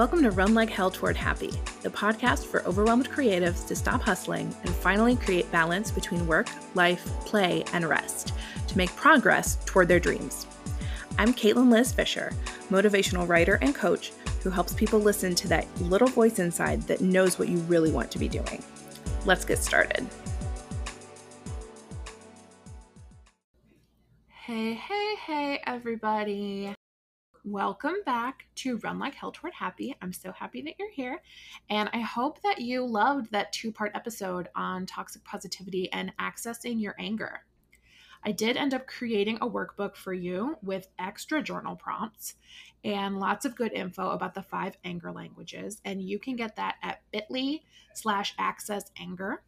Welcome to Run Like Hell Toward Happy, the podcast for overwhelmed creatives to stop hustling and finally create balance between work, life, play, and rest to make progress toward their dreams. I'm Caitlin Liz Fisher, motivational writer and coach who helps people listen to that little voice inside that knows what you really want to be doing. Let's get started. Hey, hey, hey, everybody. Welcome back to Run Like Hell Toward Happy. I'm so happy that you're here. And I hope that you loved that two part episode on toxic positivity and accessing your anger. I did end up creating a workbook for you with extra journal prompts and lots of good info about the five anger languages. And you can get that at bit.ly slash access anger.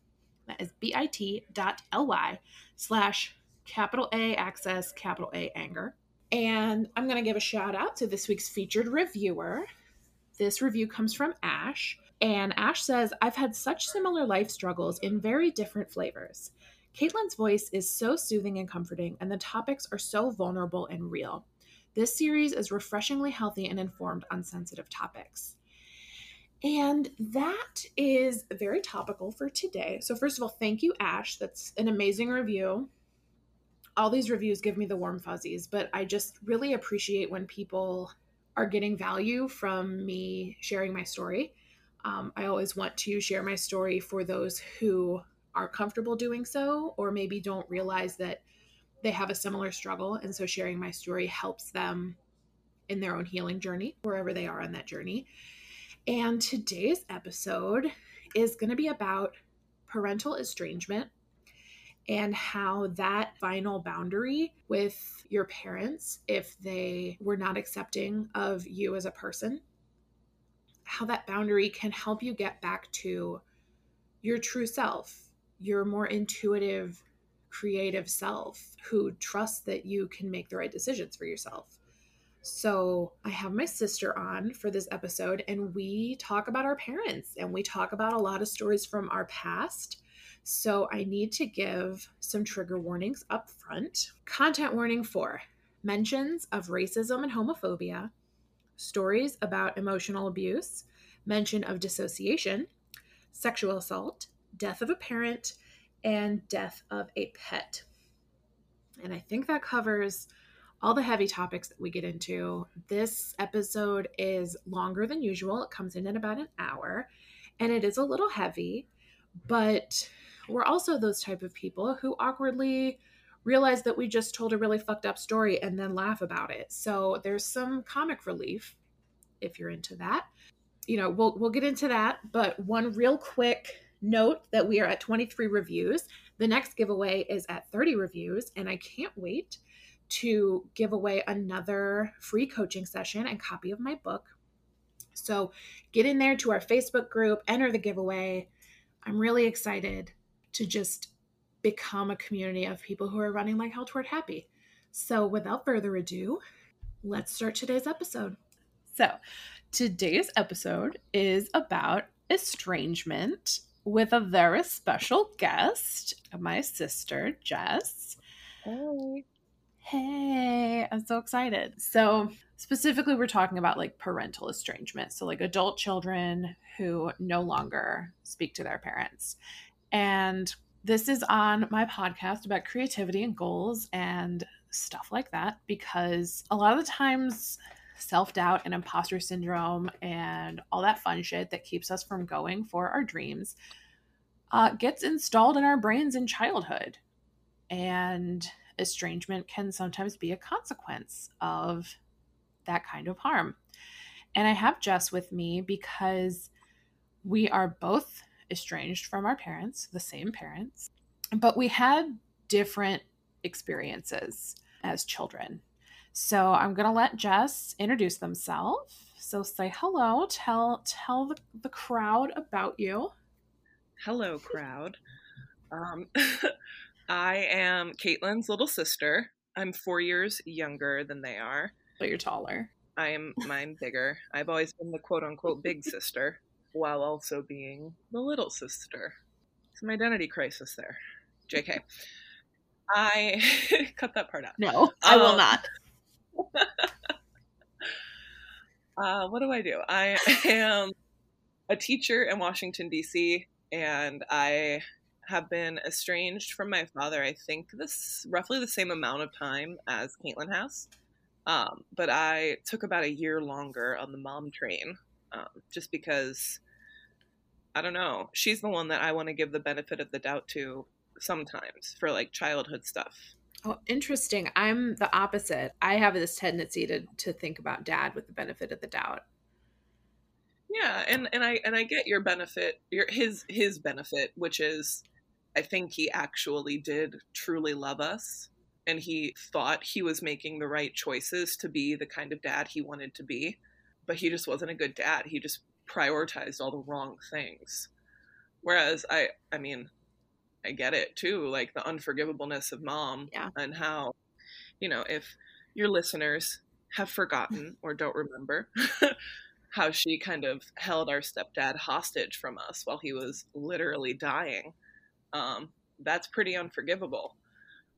That is bit.ly slash capital A access, capital A anger. And I'm going to give a shout out to this week's featured reviewer. This review comes from Ash. And Ash says, I've had such similar life struggles in very different flavors. Caitlin's voice is so soothing and comforting, and the topics are so vulnerable and real. This series is refreshingly healthy and informed on sensitive topics. And that is very topical for today. So, first of all, thank you, Ash. That's an amazing review. All these reviews give me the warm fuzzies, but I just really appreciate when people are getting value from me sharing my story. Um, I always want to share my story for those who are comfortable doing so, or maybe don't realize that they have a similar struggle. And so sharing my story helps them in their own healing journey, wherever they are on that journey. And today's episode is going to be about parental estrangement and how that final boundary with your parents, if they were not accepting of you as a person, how that boundary can help you get back to your true self, your more intuitive, creative self who trusts that you can make the right decisions for yourself. So, I have my sister on for this episode, and we talk about our parents and we talk about a lot of stories from our past. So, I need to give some trigger warnings up front. Content warning for mentions of racism and homophobia, stories about emotional abuse, mention of dissociation, sexual assault, death of a parent, and death of a pet. And I think that covers all the heavy topics that we get into. This episode is longer than usual. It comes in at about an hour and it is a little heavy, but we're also those type of people who awkwardly realize that we just told a really fucked up story and then laugh about it. So there's some comic relief if you're into that. You know, we'll we'll get into that, but one real quick note that we are at 23 reviews. The next giveaway is at 30 reviews, and I can't wait to give away another free coaching session and copy of my book. So get in there to our Facebook group, enter the giveaway. I'm really excited to just become a community of people who are running like hell toward happy. So without further ado, let's start today's episode. So, today's episode is about estrangement with a very special guest, my sister, Jess. Hey. Hey, I'm so excited. So, specifically, we're talking about like parental estrangement. So, like adult children who no longer speak to their parents. And this is on my podcast about creativity and goals and stuff like that because a lot of the times self doubt and imposter syndrome and all that fun shit that keeps us from going for our dreams uh, gets installed in our brains in childhood. And estrangement can sometimes be a consequence of that kind of harm. And I have Jess with me because we are both estranged from our parents, the same parents, but we had different experiences as children. So I'm going to let Jess introduce themselves. So say hello, tell tell the, the crowd about you. Hello, crowd. Um, I am Caitlin's little sister. I'm four years younger than they are. But you're taller. I am mine bigger. I've always been the quote unquote big sister while also being the little sister. Some identity crisis there. JK. I cut that part out. No, I will um, not. Uh, what do I do? I am a teacher in Washington, D.C., and I have been estranged from my father, I think this roughly the same amount of time as Caitlin has. Um, but I took about a year longer on the mom train um, just because I don't know. She's the one that I want to give the benefit of the doubt to sometimes for like childhood stuff. Oh, interesting. I'm the opposite. I have this tendency to to think about dad with the benefit of the doubt. Yeah, and and I and I get your benefit, your his his benefit, which is I think he actually did truly love us and he thought he was making the right choices to be the kind of dad he wanted to be, but he just wasn't a good dad. He just prioritized all the wrong things. Whereas I I mean, I get it too, like the unforgivableness of mom yeah. and how, you know, if your listeners have forgotten or don't remember how she kind of held our stepdad hostage from us while he was literally dying. Um, that's pretty unforgivable.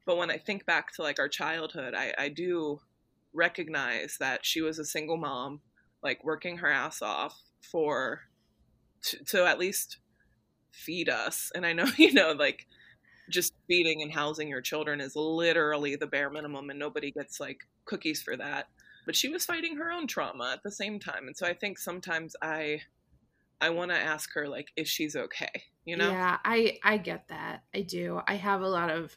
But when I think back to like our childhood, I, I do recognize that she was a single mom, like working her ass off for to, to at least feed us. And I know, you know, like just feeding and housing your children is literally the bare minimum and nobody gets like cookies for that. But she was fighting her own trauma at the same time. And so I think sometimes I I want to ask her like if she's okay, you know? Yeah, I I get that. I do. I have a lot of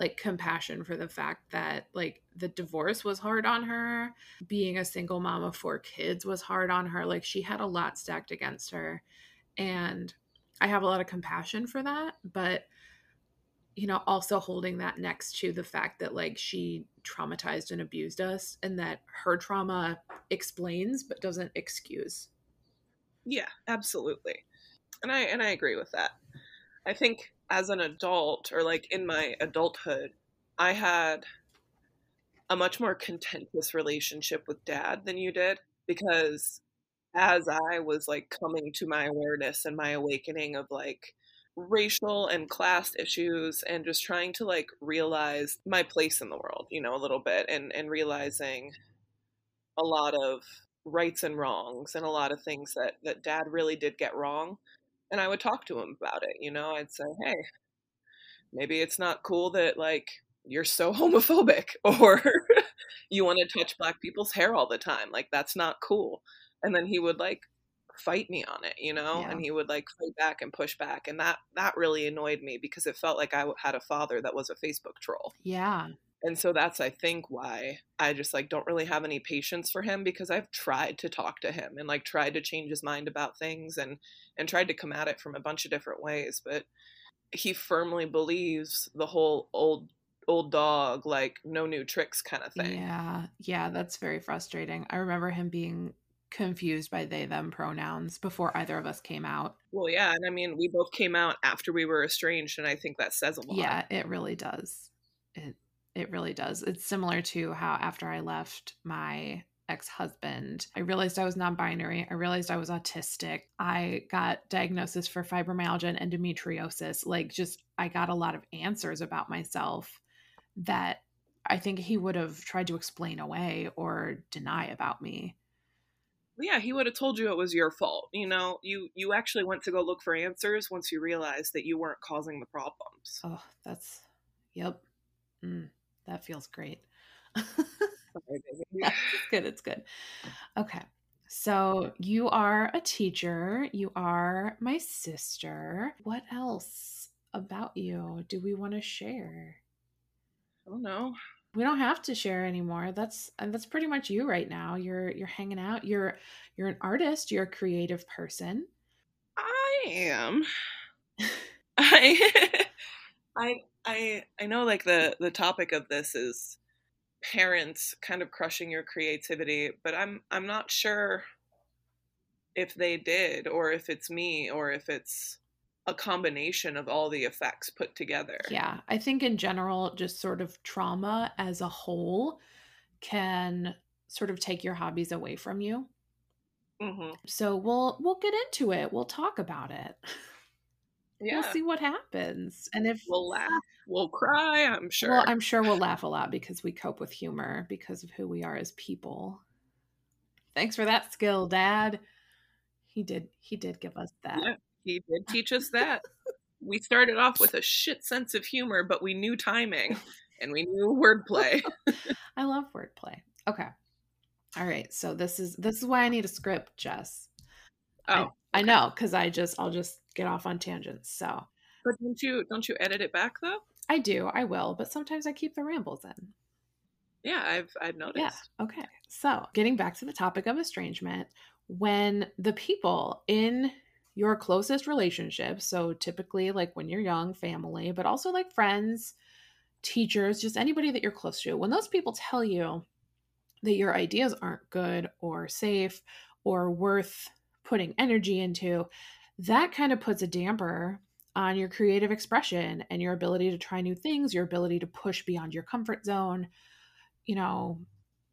like compassion for the fact that like the divorce was hard on her. Being a single mom of four kids was hard on her. Like she had a lot stacked against her. And i have a lot of compassion for that but you know also holding that next to the fact that like she traumatized and abused us and that her trauma explains but doesn't excuse. Yeah absolutely. And i and i agree with that. I think as an adult or like in my adulthood, I had a much more contentious relationship with dad than you did because as I was like coming to my awareness and my awakening of like racial and class issues and just trying to like realize my place in the world, you know, a little bit and and realizing a lot of rights and wrongs and a lot of things that that dad really did get wrong and I would talk to him about it. You know, I'd say, hey, maybe it's not cool that like you're so homophobic or you want to touch black people's hair all the time. Like that's not cool. And then he would like fight me on it, you know, yeah. and he would like fight back and push back, and that that really annoyed me because it felt like I had a father that was a Facebook troll. Yeah, and so that's i think why i just like don't really have any patience for him because i've tried to talk to him and like tried to change his mind about things and and tried to come at it from a bunch of different ways but he firmly believes the whole old old dog like no new tricks kind of thing. Yeah yeah that's very frustrating. I remember him being confused by they them pronouns before either of us came out. Well yeah and i mean we both came out after we were estranged and i think that says a lot. Yeah it really does. It it really does. It's similar to how after I left my ex husband, I realized I was non binary. I realized I was autistic. I got diagnosis for fibromyalgia and endometriosis. Like, just, I got a lot of answers about myself that I think he would have tried to explain away or deny about me. Yeah, he would have told you it was your fault. You know, you you actually went to go look for answers once you realized that you weren't causing the problems. Oh, that's yep. Mm that feels great. yeah, it's good. It's good. Okay. So you are a teacher. You are my sister. What else about you do we want to share? I don't know. We don't have to share anymore. That's uh, that's pretty much you right now. You're you're hanging out. You're you're an artist. You're a creative person. I am. I I I I know like the the topic of this is parents kind of crushing your creativity, but I'm I'm not sure if they did or if it's me or if it's a combination of all the effects put together. Yeah, I think in general just sort of trauma as a whole can sort of take your hobbies away from you. Mm-hmm. So we'll we'll get into it. We'll talk about it. Yeah. We'll see what happens. And if we'll laugh, we'll cry, I'm sure. Well, I'm sure we'll laugh a lot because we cope with humor because of who we are as people. Thanks for that skill, Dad. He did. He did give us that. Yeah, he did teach us that. we started off with a shit sense of humor, but we knew timing and we knew wordplay. I love wordplay. Okay. All right. So this is this is why I need a script, Jess. Oh, I, I know because I just I'll just get off on tangents. So, but don't you don't you edit it back though? I do. I will, but sometimes I keep the rambles in. Yeah, I've I've noticed. Yeah. Okay. So, getting back to the topic of estrangement, when the people in your closest relationships, so typically like when you're young, family, but also like friends, teachers, just anybody that you're close to, when those people tell you that your ideas aren't good or safe or worth putting energy into, that kind of puts a damper on your creative expression and your ability to try new things, your ability to push beyond your comfort zone. You know,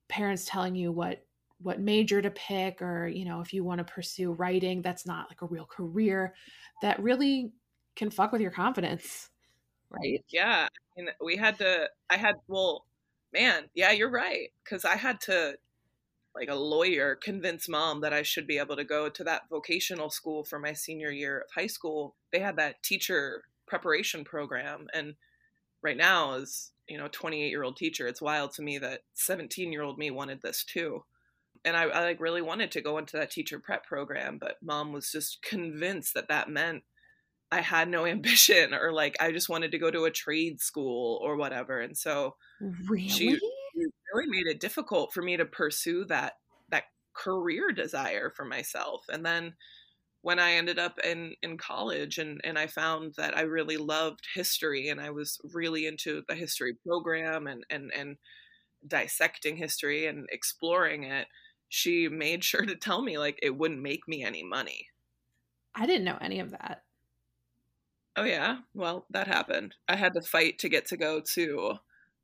parents telling you what what major to pick or, you know, if you want to pursue writing, that's not like a real career. That really can fuck with your confidence. Right? Yeah. We had to I had well, man, yeah, you're right cuz I had to like a lawyer convince mom that I should be able to go to that vocational school for my senior year of high school. They had that teacher preparation program and right now as, you know, 28-year-old teacher, it's wild to me that 17-year-old me wanted this too. And I, I like really wanted to go into that teacher prep program, but mom was just convinced that that meant I had no ambition or like I just wanted to go to a trade school or whatever. And so really? she really made it difficult for me to pursue that that career desire for myself. And then when I ended up in in college and and I found that I really loved history and I was really into the history program and and and dissecting history and exploring it, she made sure to tell me like it wouldn't make me any money. I didn't know any of that. Oh yeah, well that happened. I had to fight to get to go to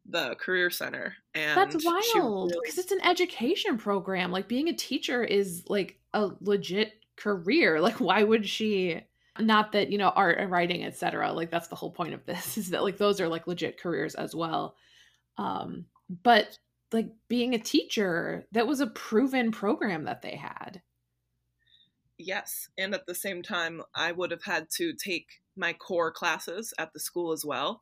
the career center and that's wild because really... it's an education program like being a teacher is like a legit career like why would she not that you know art and writing etc like that's the whole point of this is that like those are like legit careers as well. Um but like being a teacher that was a proven program that they had. Yes and at the same time i would have had to take my core classes at the school as well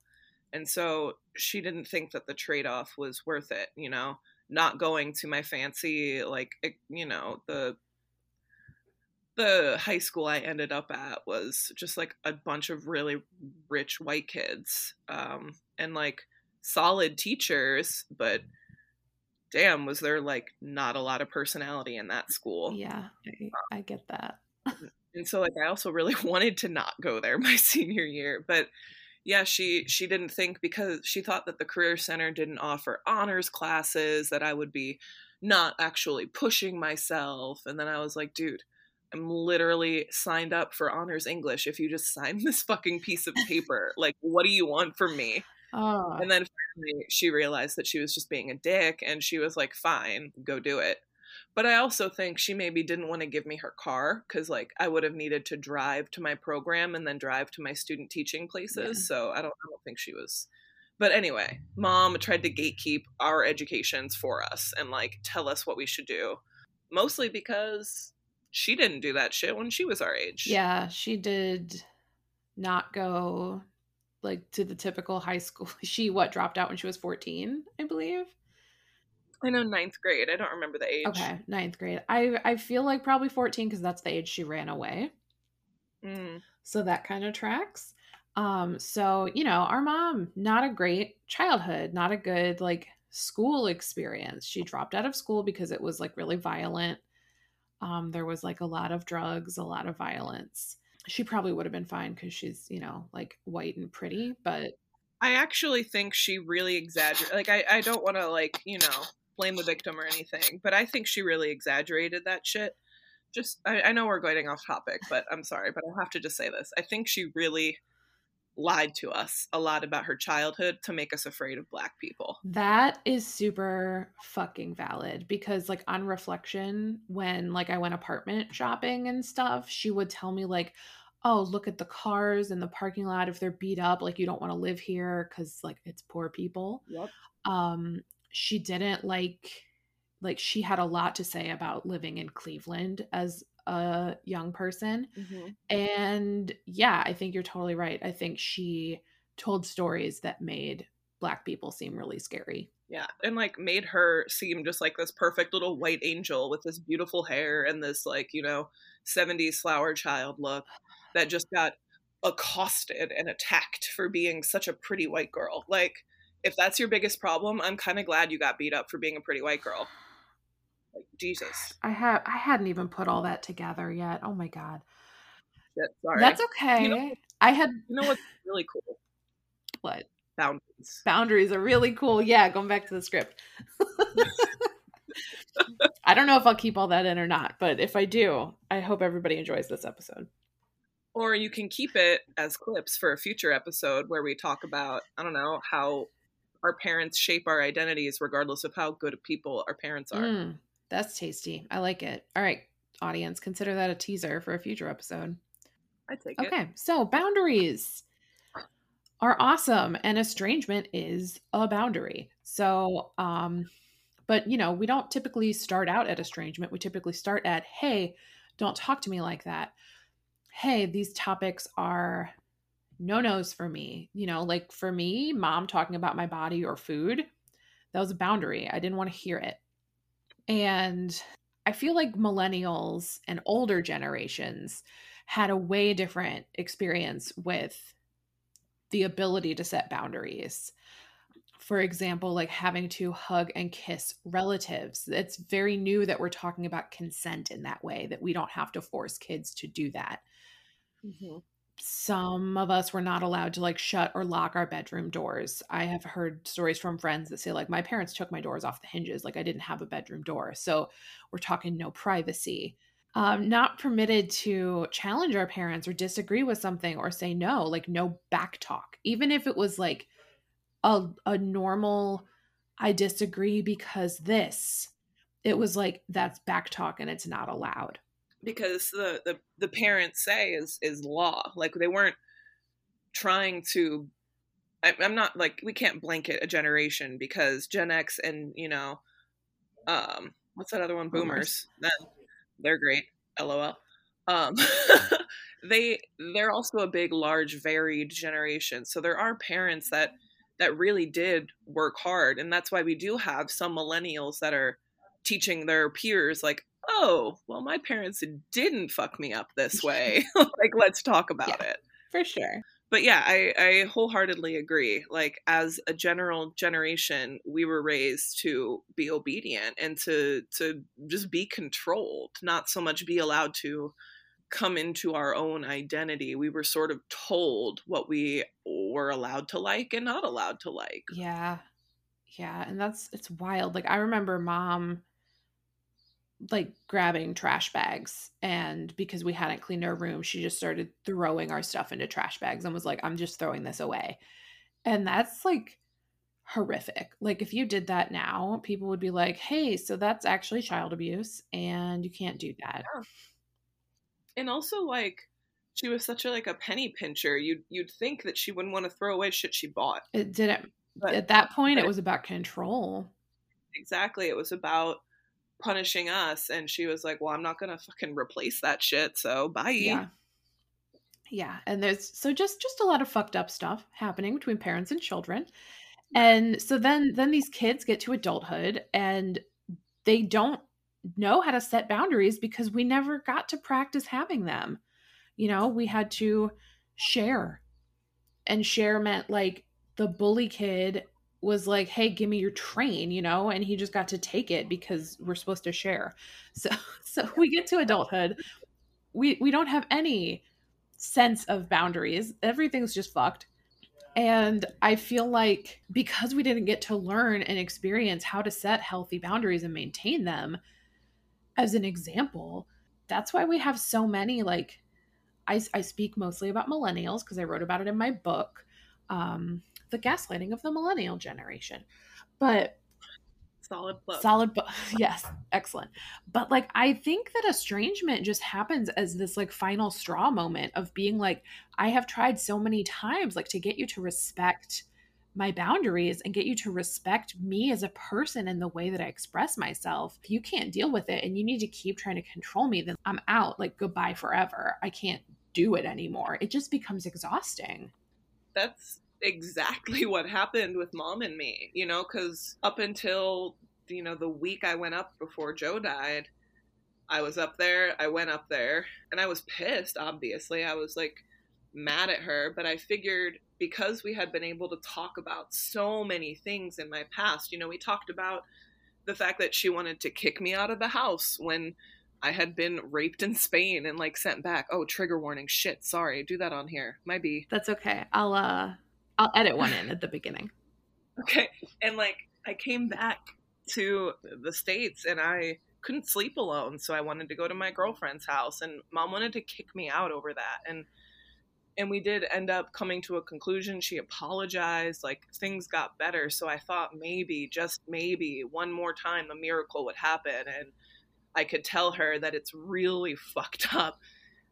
and so she didn't think that the trade off was worth it, you know, not going to my fancy, like, you know, the the high school I ended up at was just like a bunch of really rich white kids um, and like solid teachers, but damn, was there like not a lot of personality in that school? Yeah, I, I get that. and so like I also really wanted to not go there my senior year, but yeah, she she didn't think because she thought that the career center didn't offer honors classes that I would be not actually pushing myself. And then I was like, dude, I'm literally signed up for honors English. If you just sign this fucking piece of paper, like, what do you want from me? Oh. And then finally, she realized that she was just being a dick, and she was like, "Fine, go do it." But I also think she maybe didn't want to give me her car because, like, I would have needed to drive to my program and then drive to my student teaching places. Yeah. So I don't, I don't think she was. But anyway, mom tried to gatekeep our educations for us and, like, tell us what we should do. Mostly because she didn't do that shit when she was our age. Yeah, she did not go like to the typical high school. She what dropped out when she was 14, I believe. I know ninth grade. I don't remember the age. Okay, ninth grade. I I feel like probably fourteen because that's the age she ran away. Mm. So that kind of tracks. Um, so you know, our mom not a great childhood, not a good like school experience. She dropped out of school because it was like really violent. Um, there was like a lot of drugs, a lot of violence. She probably would have been fine because she's you know like white and pretty, but I actually think she really exaggerated. Like I I don't want to like you know blame the victim or anything, but I think she really exaggerated that shit. Just, I, I know we're going off topic, but I'm sorry, but I have to just say this. I think she really lied to us a lot about her childhood to make us afraid of black people. That is super fucking valid because like on reflection when like I went apartment shopping and stuff, she would tell me like, "Oh, look at the cars in the parking lot if they're beat up, like you don't want to live here cuz like it's poor people." Yep. Um she didn't like like she had a lot to say about living in Cleveland as a young person. Mm-hmm. And yeah, I think you're totally right. I think she told stories that made black people seem really scary. Yeah, and like made her seem just like this perfect little white angel with this beautiful hair and this like, you know, 70s flower child look that just got accosted and attacked for being such a pretty white girl. Like if that's your biggest problem, I'm kind of glad you got beat up for being a pretty white girl. Like Jesus. I have I hadn't even put all that together yet. Oh my god. Shit, sorry. That's okay. You know- I had You know what's really cool? what? Boundaries. Boundaries are really cool. Yeah, going back to the script. I don't know if I'll keep all that in or not, but if I do, I hope everybody enjoys this episode. Or you can keep it as clips for a future episode where we talk about, I don't know, how our parents shape our identities regardless of how good people our parents are. Mm, that's tasty. I like it. All right, audience, consider that a teaser for a future episode. I take it. Okay, so boundaries are awesome, and estrangement is a boundary. So, um, but you know, we don't typically start out at estrangement. We typically start at, hey, don't talk to me like that. Hey, these topics are no nos for me. You know, like for me, mom talking about my body or food, that was a boundary. I didn't want to hear it. And I feel like millennials and older generations had a way different experience with the ability to set boundaries. For example, like having to hug and kiss relatives. It's very new that we're talking about consent in that way, that we don't have to force kids to do that. Mm-hmm. Some of us were not allowed to like shut or lock our bedroom doors. I have heard stories from friends that say, like, my parents took my doors off the hinges. Like, I didn't have a bedroom door. So we're talking no privacy um, not permitted to challenge our parents or disagree with something or say no, like no back talk, even if it was like a, a normal, I disagree because this, it was like that's back talk and it's not allowed. Because the, the, the parents say is, is law. Like they weren't trying to, I, I'm not like, we can't blanket a generation because Gen X and, you know, um, what's that other one? Boomers. Boomers. Then they're great. LOL. Um, they they're also a big, large, varied generation. So there are parents that that really did work hard, and that's why we do have some millennials that are teaching their peers like, "Oh, well, my parents didn't fuck me up this way. like, let's talk about Yeah. it." For sure. but yeah I, I wholeheartedly agree like as a general generation we were raised to be obedient and to to just be controlled not so much be allowed to come into our own identity we were sort of told what we were allowed to like and not allowed to like Yeah. Yeah. And that's, it's wild. Like, I remember mom like grabbing trash bags and because we hadn't cleaned our room she just started throwing our stuff into trash bags and was like i'm just throwing this away. And that's like horrific. Like if you did that now people would be like hey so that's actually child abuse and you can't do that. And also like she was such a like a penny pincher you'd you'd think that she wouldn't want to throw away shit she bought. It didn't. But at that point it was about control. Exactly it was about punishing us and she was like well i'm not gonna fucking replace that shit so bye. Yeah. Yeah and there's so just just a lot of fucked up stuff happening between parents and children. And so then then these kids get to adulthood and they don't know how to set boundaries because we never got to practice having them. You know we had to share and share meant like the bully kid was like hey give me your train you know and he just got to take it because we're supposed to share. So so we get to adulthood. We we don't have any sense of boundaries. Everything's just fucked. And i feel like because we didn't get to learn and experience how to set healthy boundaries and maintain them as an example that's why we have so many like i, I speak mostly about millennials because i wrote about it in my book. Um, the gaslighting of the millennial generation but solid plug solid bu- yes excellent but like i think that estrangement just happens as this like final straw moment of being like i have tried so many times like to get you to respect my boundaries and get you to respect me as a person and the way that I express myself. If you can't deal with it and you need to keep trying to control me, then I'm out. Like, goodbye forever. I can't do it anymore. It just becomes exhausting. That's exactly what happened with mom and me, you know, because up until, you know, the week I went up before Joe died, I was up there, I went up there, and I was pissed, obviously. I was like mad at her, but I figured because we had been able to talk about so many things in my past, you know, we talked about the fact that she wanted to kick me out of the house when I had been raped in Spain and like sent back. Oh, trigger warning. Shit, sorry. Do that on here. Might be. That's okay. I'll uh I'll edit one in at the beginning. Okay. And like I came back to the states and I couldn't sleep alone, so I wanted to go to my girlfriend's house and mom wanted to kick me out over that. And and we did end up coming to a conclusion. She apologized, like things got better. So I thought maybe, just maybe, one more time a miracle would happen and I could tell her that it's really fucked up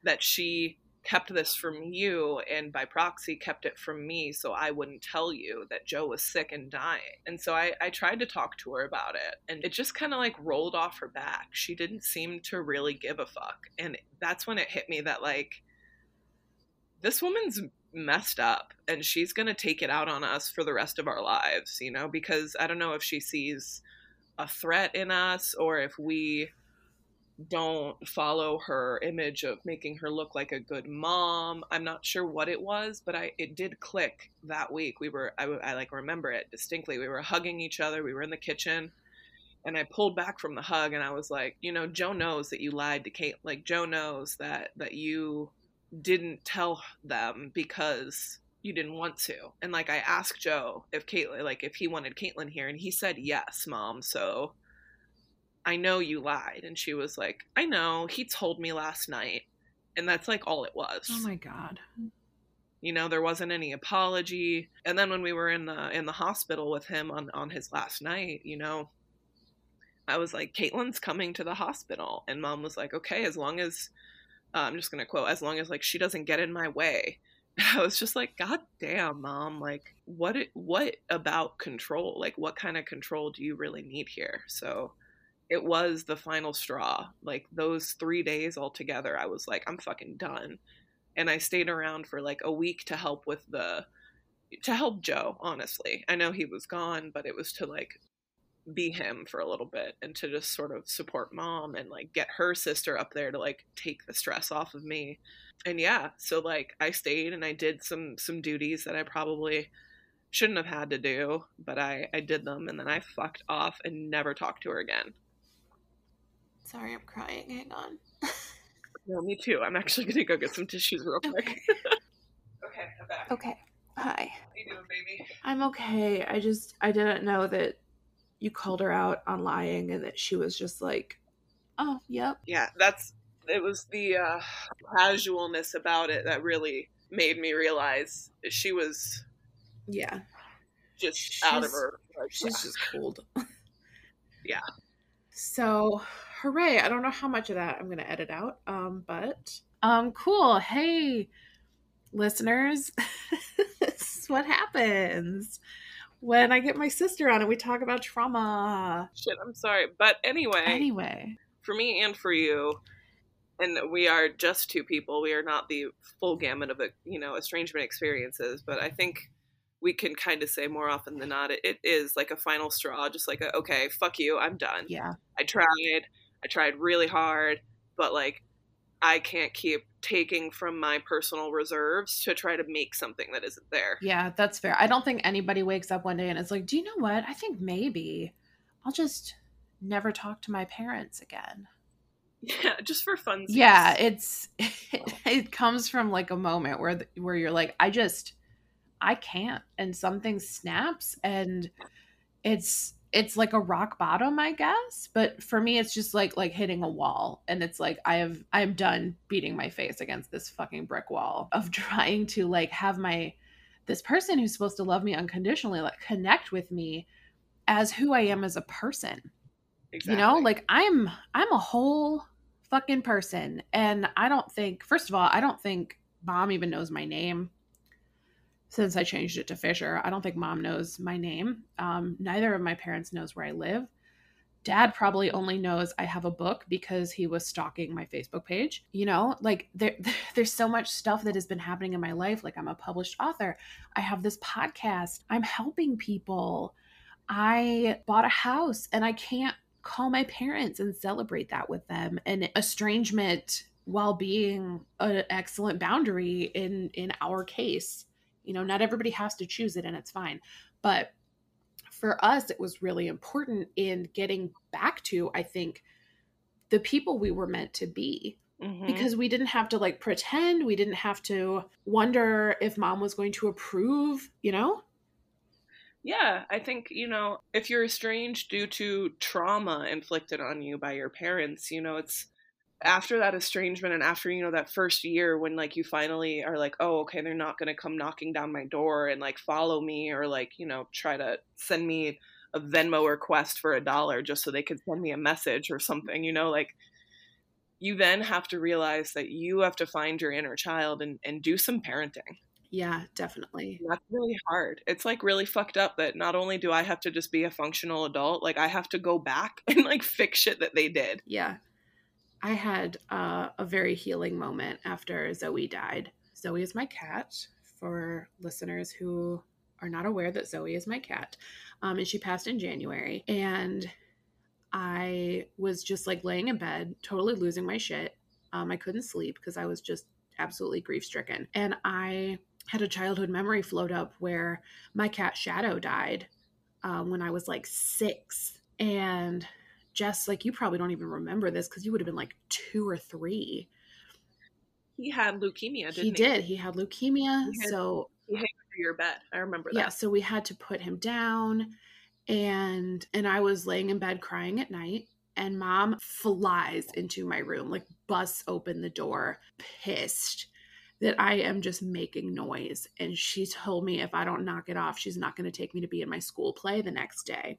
that she kept this from you and by proxy kept it from me so I wouldn't tell you that Joe was sick and dying. And so I, I tried to talk to her about it and it just kind of like rolled off her back. She didn't seem to really give a fuck. And that's when it hit me that like this woman's messed up and she's going to take it out on us for the rest of our lives, you know, because I don't know if she sees a threat in us or if we don't follow her image of making her look like a good mom. I'm not sure what it was, but I it did click that week. We were I, I like remember it distinctly. We were hugging each other. We were in the kitchen, and I pulled back from the hug, and I was like, you know, Joe knows that you lied to Kate. Like Joe knows that that you didn't tell them because you didn't want to. And like I asked Joe if Caitlin, like if he wanted Caitlin here, and he said yes, mom. So I know you lied. And she was like, I know. He told me last night. And that's like all it was. Oh my God. You know, there wasn't any apology. And then when we were in the in the hospital with him on, on his last night, you know, I was like, Caitlin's coming to the hospital. And mom was like, okay, as long as uh, I'm just gonna quote, as long as like she doesn't get in my way. I was just like, God damn, mom, like what it, what about control? Like what kind of control do you really need here? So it was the final straw. Like those three days altogether, I was like, I'm fucking done. And I stayed around for like a week to help with the to help Joe, honestly. I know he was gone, but it was to like be him for a little bit and to just sort of support mom and like get her sister up there to like take the stress off of me. And yeah, so like I stayed and I did some some duties that I probably shouldn't have had to do, but I I did them and then I fucked off and never talked to her again. Sorry, I'm crying. Hang on. no, me too. I'm actually gonna go get some tissues real quick. Okay. okay, I'm back. Okay. Hi. How you doing, baby? I'm okay. I just I didn't know that you called her out on lying and that she was just like, "Oh, yep." Yeah, that's it was the uh, casualness about it that really made me realize she was Yeah. just She's- out of her. like, She's just cold. Yeah. So, hooray. I don't know how much of that I'm going to edit out. Um, but um cool. Hey listeners. this is what happens when I get my sister on and we talk about trauma. Shit, I'm sorry, but anyway, Anyway, for me and for you, and we are just two people. We are not the full gamut of you know estrangement experiences, but I think we can kind of say more often than not it, it is like a final straw, just like a, okay, fuck you, I'm done. yeah. I tried, I tried really hard, but like I can't keep taking from my personal reserves to try to make something that isn't there. Yeah, that's fair. I don't think anybody wakes up one day and is like, "Do you know what? I think maybe I'll just never talk to my parents again." Yeah, just for fun. yeah it's it, it comes from like a moment where where you're like i just i can't and something snaps and it's it's like a rock bottom i guess but for me it's just like like hitting a wall and it's like i have i'm done beating my face against this fucking brick wall of trying to like have my this person who's supposed to love me unconditionally like connect with me as who i am as a person exactly. you know like i'm i'm a whole fucking person and i don't think first of all i don't think mom even knows my name since I changed it to Fisher. I don't think mom knows my name. Um, neither of my parents knows where I live. Dad probably only knows I have a book because he was stalking my Facebook page. You know, like there, there's so much stuff that has been happening in my life. Like I'm a published author. I have this podcast. I'm helping people. I bought a house and I can't call my parents and celebrate that with them. And estrangement while being an excellent boundary in in our case you know not everybody has to choose it and it's fine. But for us it was really important in getting back to i think the people we were meant to be. Mm-hmm. because we didn't have to like pretend. We didn't have to wonder if mom was going to approve you know? Yeah, I think, you know, if you're estranged due to trauma inflicted on you by your parents, you know, it's after that estrangement and after you know that first year when like you finally are like oh okay they're not going to come knocking down my door and like follow me or like you know try to send me a venmo request for a dollar just so they could send me a message or something you know like you then have to realize that you have to find your inner child and, and do some parenting. Yeah definitely. That's really hard. It's like really fucked up that not only do i have to just be a functional adult like i have to go back and like fix shit that they did. Yeah I had uh, a very healing moment after Zoe died. Zoe is my cat, for listeners who are not aware that Zoe is my cat. Um, and she passed in January. And I was just like laying in bed, totally losing my shit. Um, I couldn't sleep because I was just absolutely grief stricken. And I had a childhood memory float up where my cat Shadow died um, when I was like six. And Jess, like you probably don't even remember this because you would have been like two or three. He had leukemia, didn't he? He did. He had leukemia. He had, so he hit your bed. I remember that. Yeah, so we had to put him down and and I was laying in bed crying at night and mom flies into my room, like busts open the door, pissed that I am just making noise. And she told me if I don't knock it off, she's not going to take me to be in my school play the next day.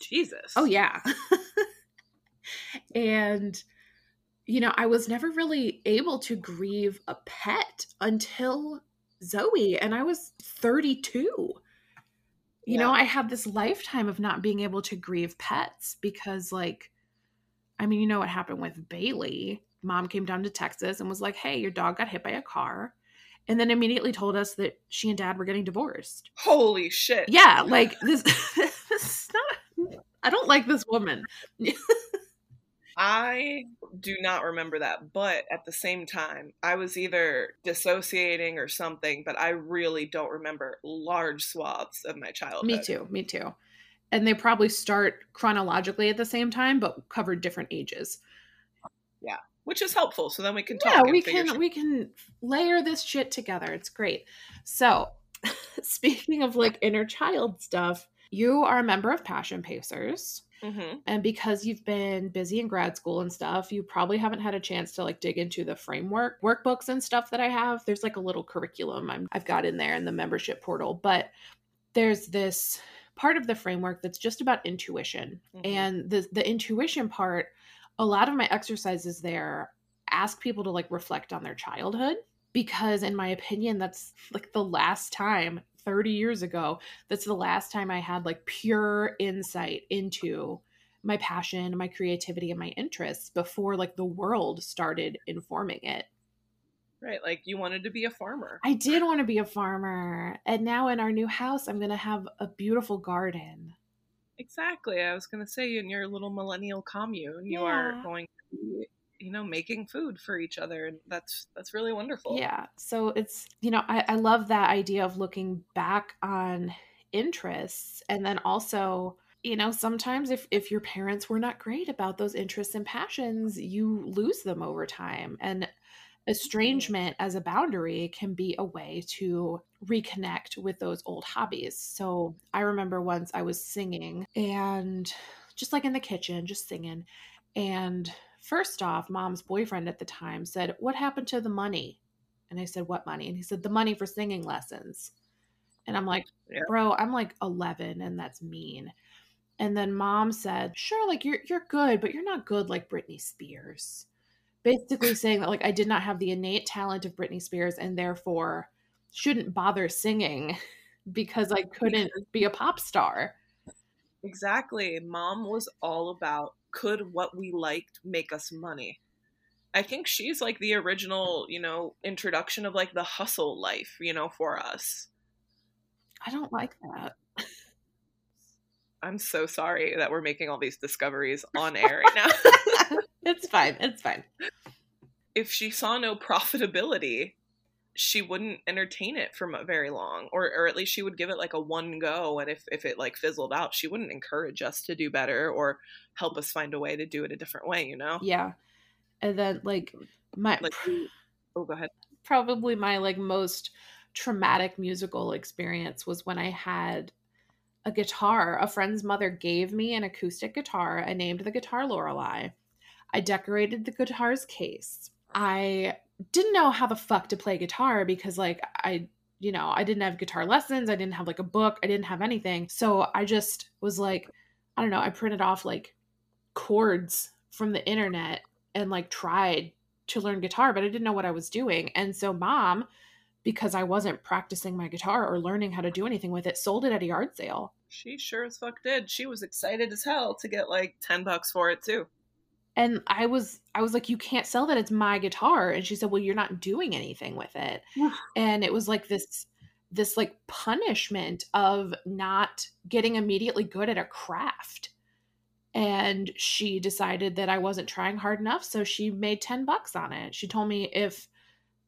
Jesus. Oh, yeah. and, you know, I was never really able to grieve a pet until Zoe, and I was 32. You yeah. know, I had this lifetime of not being able to grieve pets because, like, I mean, you know what happened with Bailey? Mom came down to Texas and was like, hey, your dog got hit by a car. And then immediately told us that she and dad were getting divorced. Holy shit. Yeah, like this, this is not I don't like this woman. I do not remember that, but at the same time, I was either dissociating or something, but I really don't remember large swaths of my childhood. Me too, me too. And they probably start chronologically at the same time, but cover different ages. Yeah, which is helpful. So then we can talk. Yeah, we can shit. we can layer this shit together. It's great. So, speaking of like inner child stuff, you are a member of Passion Pacers. Mm-hmm. And because you've been busy in grad school and stuff, you probably haven't had a chance to like dig into the framework workbooks and stuff that I have. There's like a little curriculum i have got in there in the membership portal, but there's this part of the framework that's just about intuition. Mm-hmm. And the the intuition part, a lot of my exercises there ask people to like reflect on their childhood because in my opinion that's like the last time 30 years ago that's the last time i had like pure insight into my passion my creativity and my interests before like the world started informing it. Right like you wanted to be a farmer. I did want to be a farmer and now in our new house i'm going to have a beautiful garden. Exactly i was going to say in your little millennial commune you are going to be you know making food for each other and that's that's really wonderful. Yeah so it's you know I, I love that idea of looking back on interests and then also you know sometimes if if your parents were not great about those interests and passions you lose them over time and mm-hmm. estrangement as a boundary can be a way to reconnect with those old hobbies. So i remember once i was singing and just like in the kitchen just singing and First off, mom's boyfriend at the time said, What happened to the money? And I said, What money? And he said, The money for singing lessons. And I'm like, yeah. Bro, I'm like 11 and that's mean. And then mom said, Sure, like you're, you're good, but you're not good like Britney Spears. Basically saying that like I did not have the innate talent of Britney Spears and therefore shouldn't bother singing because I couldn't be a pop star. Exactly. Mom was all about could what we liked make us money? I think she's like the original, you know, introduction of like the hustle life, you know, for us. I don't like that. I'm so sorry that we're making all these discoveries on air right now. it's fine. It's fine. If she saw no profitability, she wouldn't entertain it for very long or or at least she would give it like a one go and if if it like fizzled out she wouldn't encourage us to do better or help us find a way to do it a different way you know yeah and then like my like oh go ahead probably my like most traumatic musical experience was when i had a guitar. A friend's mother gave me an acoustic guitar. I named the guitar Lorelei. I decorated the guitar's case. I didn't know how the fuck to play guitar because, like, I, you know, I didn't have guitar lessons. I didn't have like a book. I didn't have anything. So I just was like, I don't know. I printed off like chords from the internet and like tried to learn guitar, but I didn't know what I was doing. And so mom because I wasn't practicing my guitar or learning how to do anything with it, sold it at a yard sale. She sure as fuck did. She was excited as hell to get like 10 bucks for it too. And I was I was like you can't sell that it's my guitar and she said well you're not doing anything with it. and it was like this this like punishment of not getting immediately good at a craft. And she decided that I wasn't trying hard enough, so she made 10 bucks on it. She told me if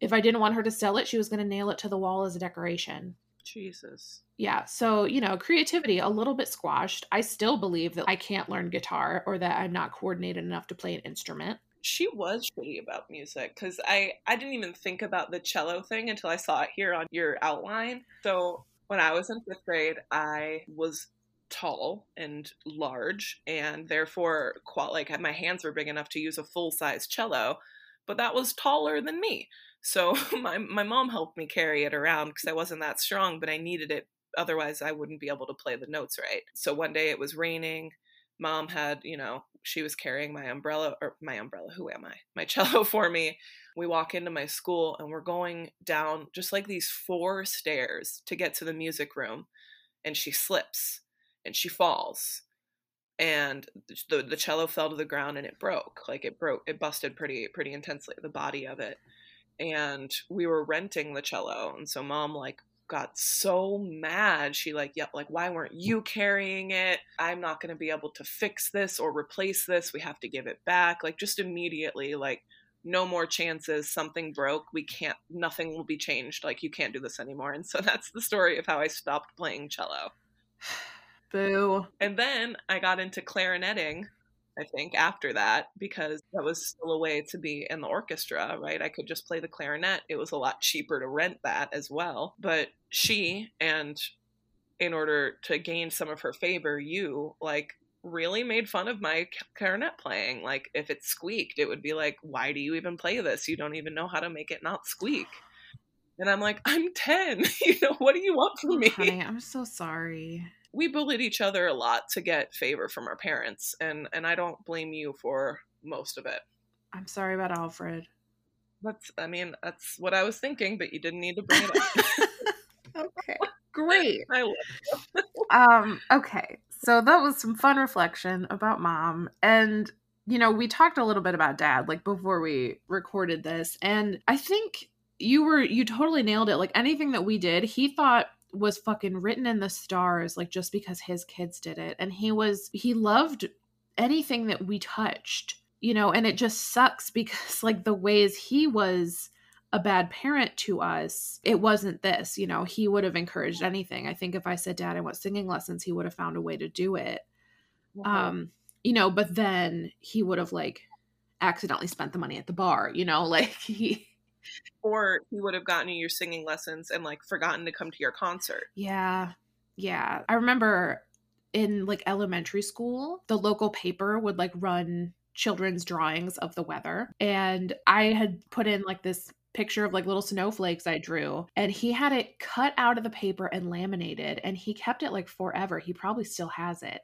if I didn't want her to sell it, she was going to nail it to the wall as a decoration. Jesus. Yeah. So, you know, creativity a little bit squashed. I still believe that I can't learn guitar or that I'm not coordinated enough to play an instrument. She was shitty about music because I, I didn't even think about the cello thing until I saw it here on your outline. So, when I was in fifth grade, I was tall and large, and therefore, quite like my hands were big enough to use a full size cello, but that was taller than me. So my my mom helped me carry it around because I wasn't that strong, but I needed it otherwise I wouldn't be able to play the notes right. So one day it was raining. Mom had, you know, she was carrying my umbrella or my umbrella, who am I? My cello for me. We walk into my school and we're going down just like these four stairs to get to the music room and she slips and she falls and the the cello fell to the ground and it broke like it broke it busted pretty pretty intensely the body of it and we were renting the cello and so mom like got so mad. She like yep like why weren't you carrying it? I'm not going to be able to fix this or replace this. We have to give it back. Like just immediately like no more chances. Something broke. We can't nothing will be changed. Like you can't do this anymore. And so that's the story of how i stopped playing cello. Boo. And then i got into clarinetting I think, after that, because that was still a way to be in the orchestra, right? I could just play the clarinet. It was a lot cheaper to rent that as well. But she, and in order to gain some of her favor, you, like, really made fun of my clarinet playing. Like, if it squeaked, it would be like, why do you even play this? You don't even know how to make it not squeak. And I'm like, I'm 10. you know, what do you want from oh, me? Honey, I'm so sorry we bullied each other a lot to get favor from our parents and and I don't blame you for most of it. I'm sorry about Alfred. That's I mean that's what I was thinking, but you didn't need to bring it up. okay. Great. I love you. um okay. So that was some fun reflection about mom and you know, we talked a little bit about dad like before we recorded this and I think you were you totally nailed it. Like anything that we did, he thought was fucking written in the stars like just because his kids did it. And he was he loved anything that we touched you know and it just sucks because like the ways he was a bad parent to us it wasn't this you know he would have encouraged anything. I think if i said dad i want singing lessons he would have found a way to do it. Um you know but then he would have like accidentally spent the money at the bar you know like he or he would have gotten you your singing lessons and like forgotten to come to your concert. Yeah. Yeah. I remember in like elementary school, the local paper would like run children's drawings of the weather. And I had put in like this picture of like little snowflakes I drew, and he had it cut out of the paper and laminated, and he kept it like forever. He probably still has it.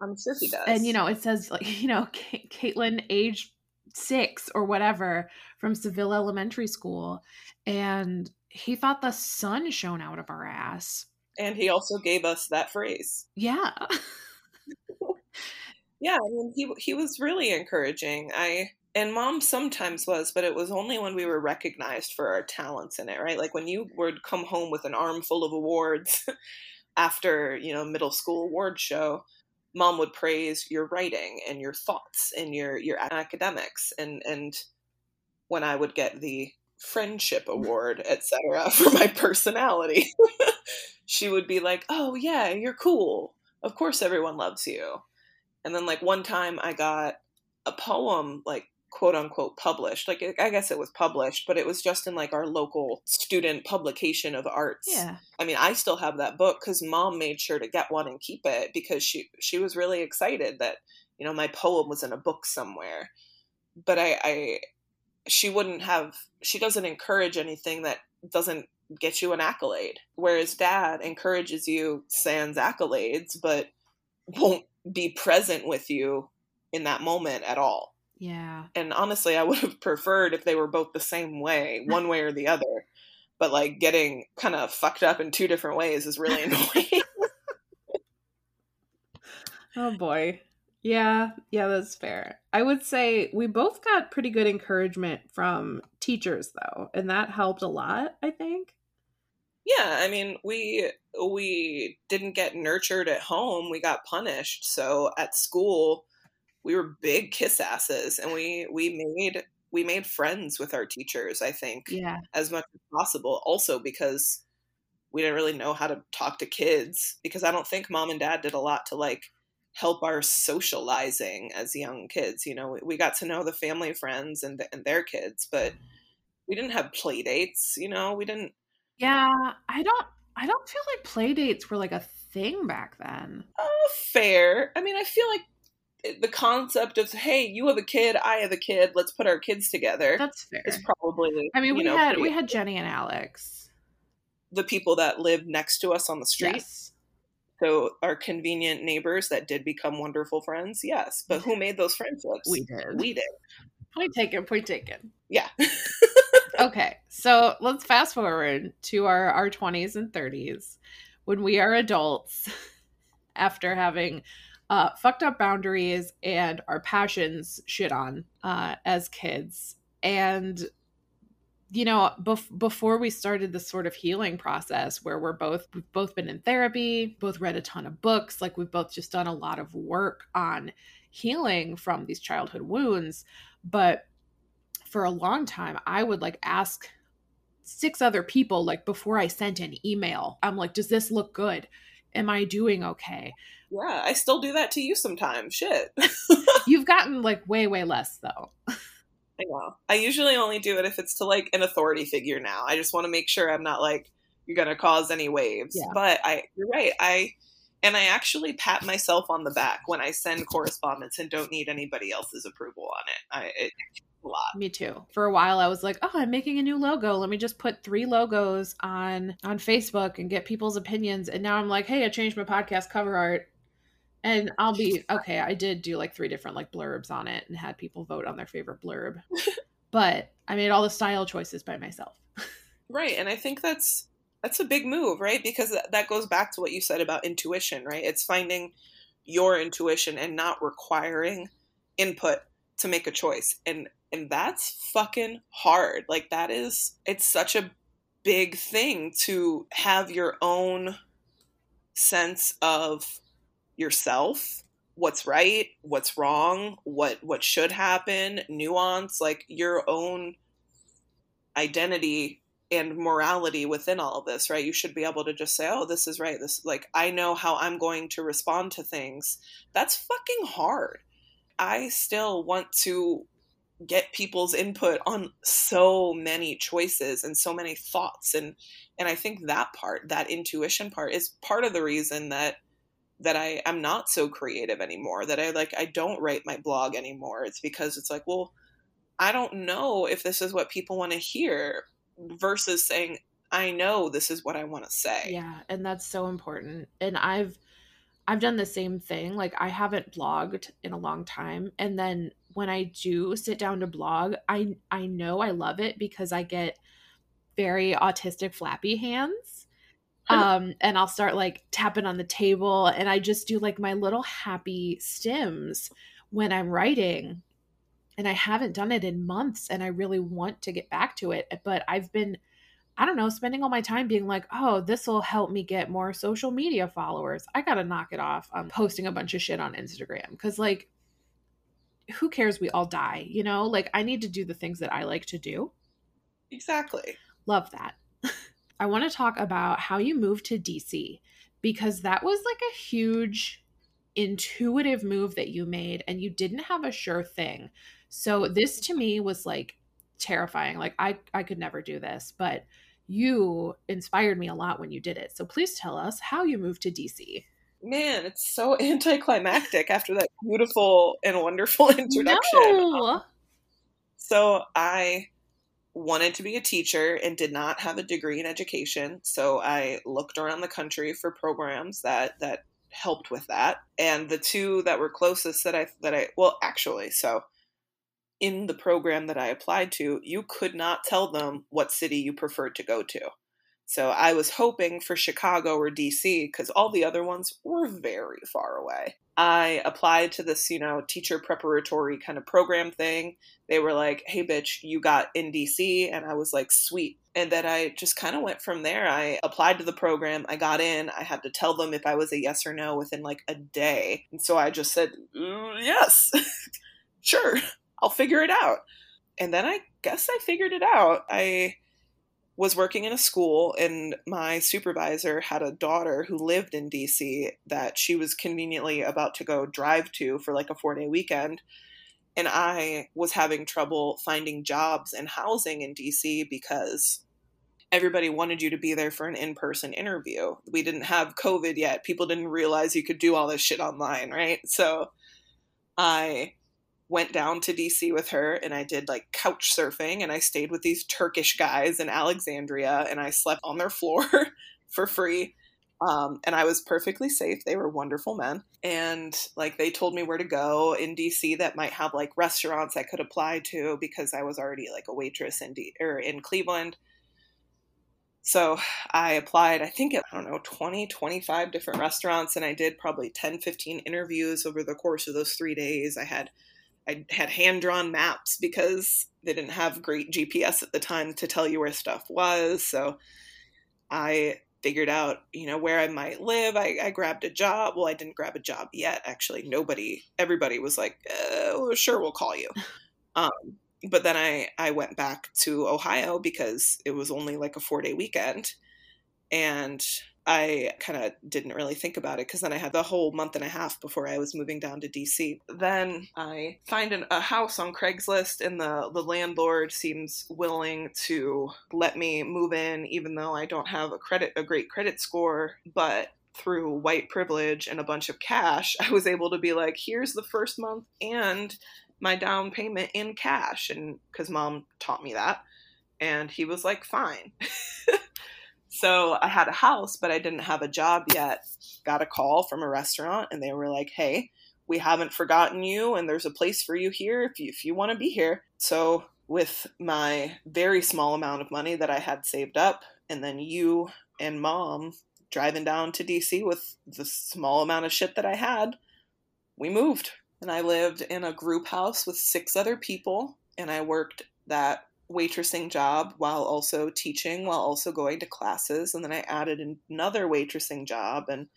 I'm sure he does. And you know, it says like, you know, Caitlin, age six or whatever from Seville Elementary School. And he thought the sun shone out of our ass. And he also gave us that phrase. Yeah. yeah, I mean, he he was really encouraging. I and mom sometimes was, but it was only when we were recognized for our talents in it, right? Like when you would come home with an armful of awards after, you know, middle school award show, mom would praise your writing and your thoughts and your your academics and and when I would get the friendship mm. award, etc., for my personality, she would be like, "Oh yeah, you're cool. Of course everyone loves you." And then like one time I got a poem like quote unquote published. Like I guess it was published, but it was just in like our local student publication of arts. Yeah. I mean, I still have that book cuz mom made sure to get one and keep it because she she was really excited that, you know, my poem was in a book somewhere. But I I she wouldn't have she doesn't encourage anything that doesn't get you an accolade. Whereas dad encourages you sans accolades, but won't be present with you in that moment at all. Yeah. And honestly, I would have preferred if they were both the same way, one way or the other. But like getting kind of fucked up in two different ways is really annoying. oh boy. Yeah, yeah, that's fair. I would say we both got pretty good encouragement from teachers though, and that helped a lot, I think. Yeah, I mean, we we didn't get nurtured at home, we got punished. So at school, we were big kiss asses and we we made we made friends with our teachers, I think. Yeah. As much as possible. Also because we didn't really know how to talk to kids because I don't think mom and dad did a lot to like help our socializing as young kids. You know, we got to know the family friends and, and their kids, but we didn't have play dates. You know, we didn't. Yeah, I don't. I don't feel like play dates were like a thing back then. Uh, fair. I mean, I feel like the concept of hey, you have a kid, I have a kid, let's put our kids together. That's fair. Is probably. I mean, we know, had we had Jenny and Alex, the people that lived next to us on the street. Yes. So our convenient neighbors that did become wonderful friends, yes. But who made those friendships? We did. We did. Point taken. Point taken. Yeah. okay, so let's fast forward to our our twenties and thirties when we are adults after having uh, fucked up boundaries and our passions shit on uh, as kids. And you know bef- before we started this sort of healing process where we're both we've both been in therapy both read a ton of books like we've both just done a lot of work on healing from these childhood wounds. But for a long time i would like ask six other people like before i sent an email. I'm like does this look good am i doing okay yeah i still do that to you sometimes shit you've gotten like way way less though I know. I usually only do it if it's to like an authority figure now. I just want to make sure I'm not like you're going to cause any waves. Yeah. But I you're right. I and I actually pat myself on the back when I send correspondence and don't need anybody else's approval on it. I it, a lot. Me too. For a while I was like, "Oh, I'm making a new logo. Let me just put 3 logos on on Facebook and get people's opinions." And now I'm like, "Hey, I changed my podcast cover art and I'll be okay. I did do like three different like blurbs on it and had people vote on their favorite blurb. but I made all the style choices by myself. right, and I think that's that's a big move, right? Because that goes back to what you said about intuition, right? It's finding your intuition and not requiring input to make a choice. And and that's fucking hard. Like that is it's such a big thing to have your own sense of yourself what's right what's wrong what what should happen nuance like your own identity and morality within all of this right? You should be able to just say oh this is right. This like i know how i'm going to respond to things. That's fucking hard. I still want to get people's input on so many choices and so many thoughts and and i think that part that intuition part is part of the reason that that I am not so creative anymore, that I like I don't write my blog anymore. It's because it's like, well, I don't know if this is what people want to hear versus saying I know this is what I want to say. Yeah, and that's so important. And I've I've done the same thing. Like I haven't blogged in a long time and then when I do sit down to blog, I I know I love it because I get very autistic flappy hands. Um, and I'll start like tapping on the table and I just do like my little happy stims when I'm writing. And I haven't done it in months and I really want to get back to it. But I've been, I don't know, spending all my time being like, oh, this will help me get more social media followers. I got to knock it off I'm posting a bunch of shit on Instagram. Cause like, who cares? We all die, you know? Like, I need to do the things that I like to do. Exactly. Love that. I want to talk about how you moved to DC because that was like a huge intuitive move that you made and you didn't have a sure thing. So this to me was like terrifying. Like I I could never do this, but you inspired me a lot when you did it. So please tell us how you moved to DC. Man, it's so anticlimactic after that beautiful and wonderful introduction. No. So I wanted to be a teacher and did not have a degree in education. So I looked around the country for programs that that helped with that. And the two that were closest that I that I well actually, so in the program that I applied to, you could not tell them what city you preferred to go to. So I was hoping for Chicago or DC because all the other ones were very far away. I applied to this, you know, teacher preparatory kind of program thing. They were like, hey, bitch, you got in DC. And I was like, sweet. And then I just kind of went from there. I applied to the program. I got in. I had to tell them if I was a yes or no within like a day. And so I just said, mm, yes, sure, I'll figure it out. And then I guess I figured it out. I was working in a school and my supervisor had a daughter who lived in DC that she was conveniently about to go drive to for like a 4-day weekend and I was having trouble finding jobs and housing in DC because everybody wanted you to be there for an in-person interview. We didn't have COVID yet. People didn't realize you could do all this shit online, right? So I went down to DC with her and I did like couch surfing and I stayed with these Turkish guys in Alexandria and I slept on their floor for free. Um, and I was perfectly safe. They were wonderful men. And like they told me where to go in DC that might have like restaurants I could apply to because I was already like a waitress in D- or in Cleveland. So I applied, I think, I don't know, 20, 25 different restaurants, and I did probably 10, 15 interviews over the course of those three days. I had I had hand drawn maps because they didn't have great GPS at the time to tell you where stuff was. So I figured out, you know, where I might live. I, I grabbed a job. Well, I didn't grab a job yet. Actually, nobody, everybody was like, well, sure, we'll call you. Um, but then I, I went back to Ohio because it was only like a four day weekend. And I kind of didn't really think about it because then I had the whole month and a half before I was moving down to DC. Then I find an, a house on Craigslist, and the, the landlord seems willing to let me move in, even though I don't have a credit a great credit score. But through white privilege and a bunch of cash, I was able to be like, here's the first month and my down payment in cash, and because mom taught me that. And he was like, fine. So I had a house, but I didn't have a job yet. Got a call from a restaurant, and they were like, "Hey, we haven't forgotten you, and there's a place for you here if you if you want to be here." So with my very small amount of money that I had saved up, and then you and mom driving down to DC with the small amount of shit that I had, we moved. And I lived in a group house with six other people, and I worked that waitressing job while also teaching, while also going to classes. And then I added another waitressing job. And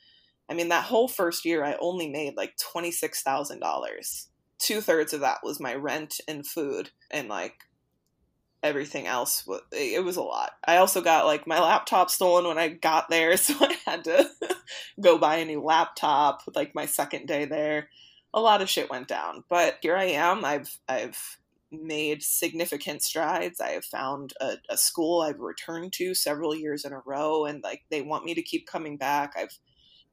I mean, that whole first year, I only made like $26,000. Two thirds of that was my rent and food, and like everything else. It was a lot. I also got like my laptop stolen when I got there, so I had to go buy a new laptop like my second day there. A lot of shit went down, but here I am. I've I've made significant strides. I have found a, a, school I've returned to several years in a row, and like they want me to keep coming back. I've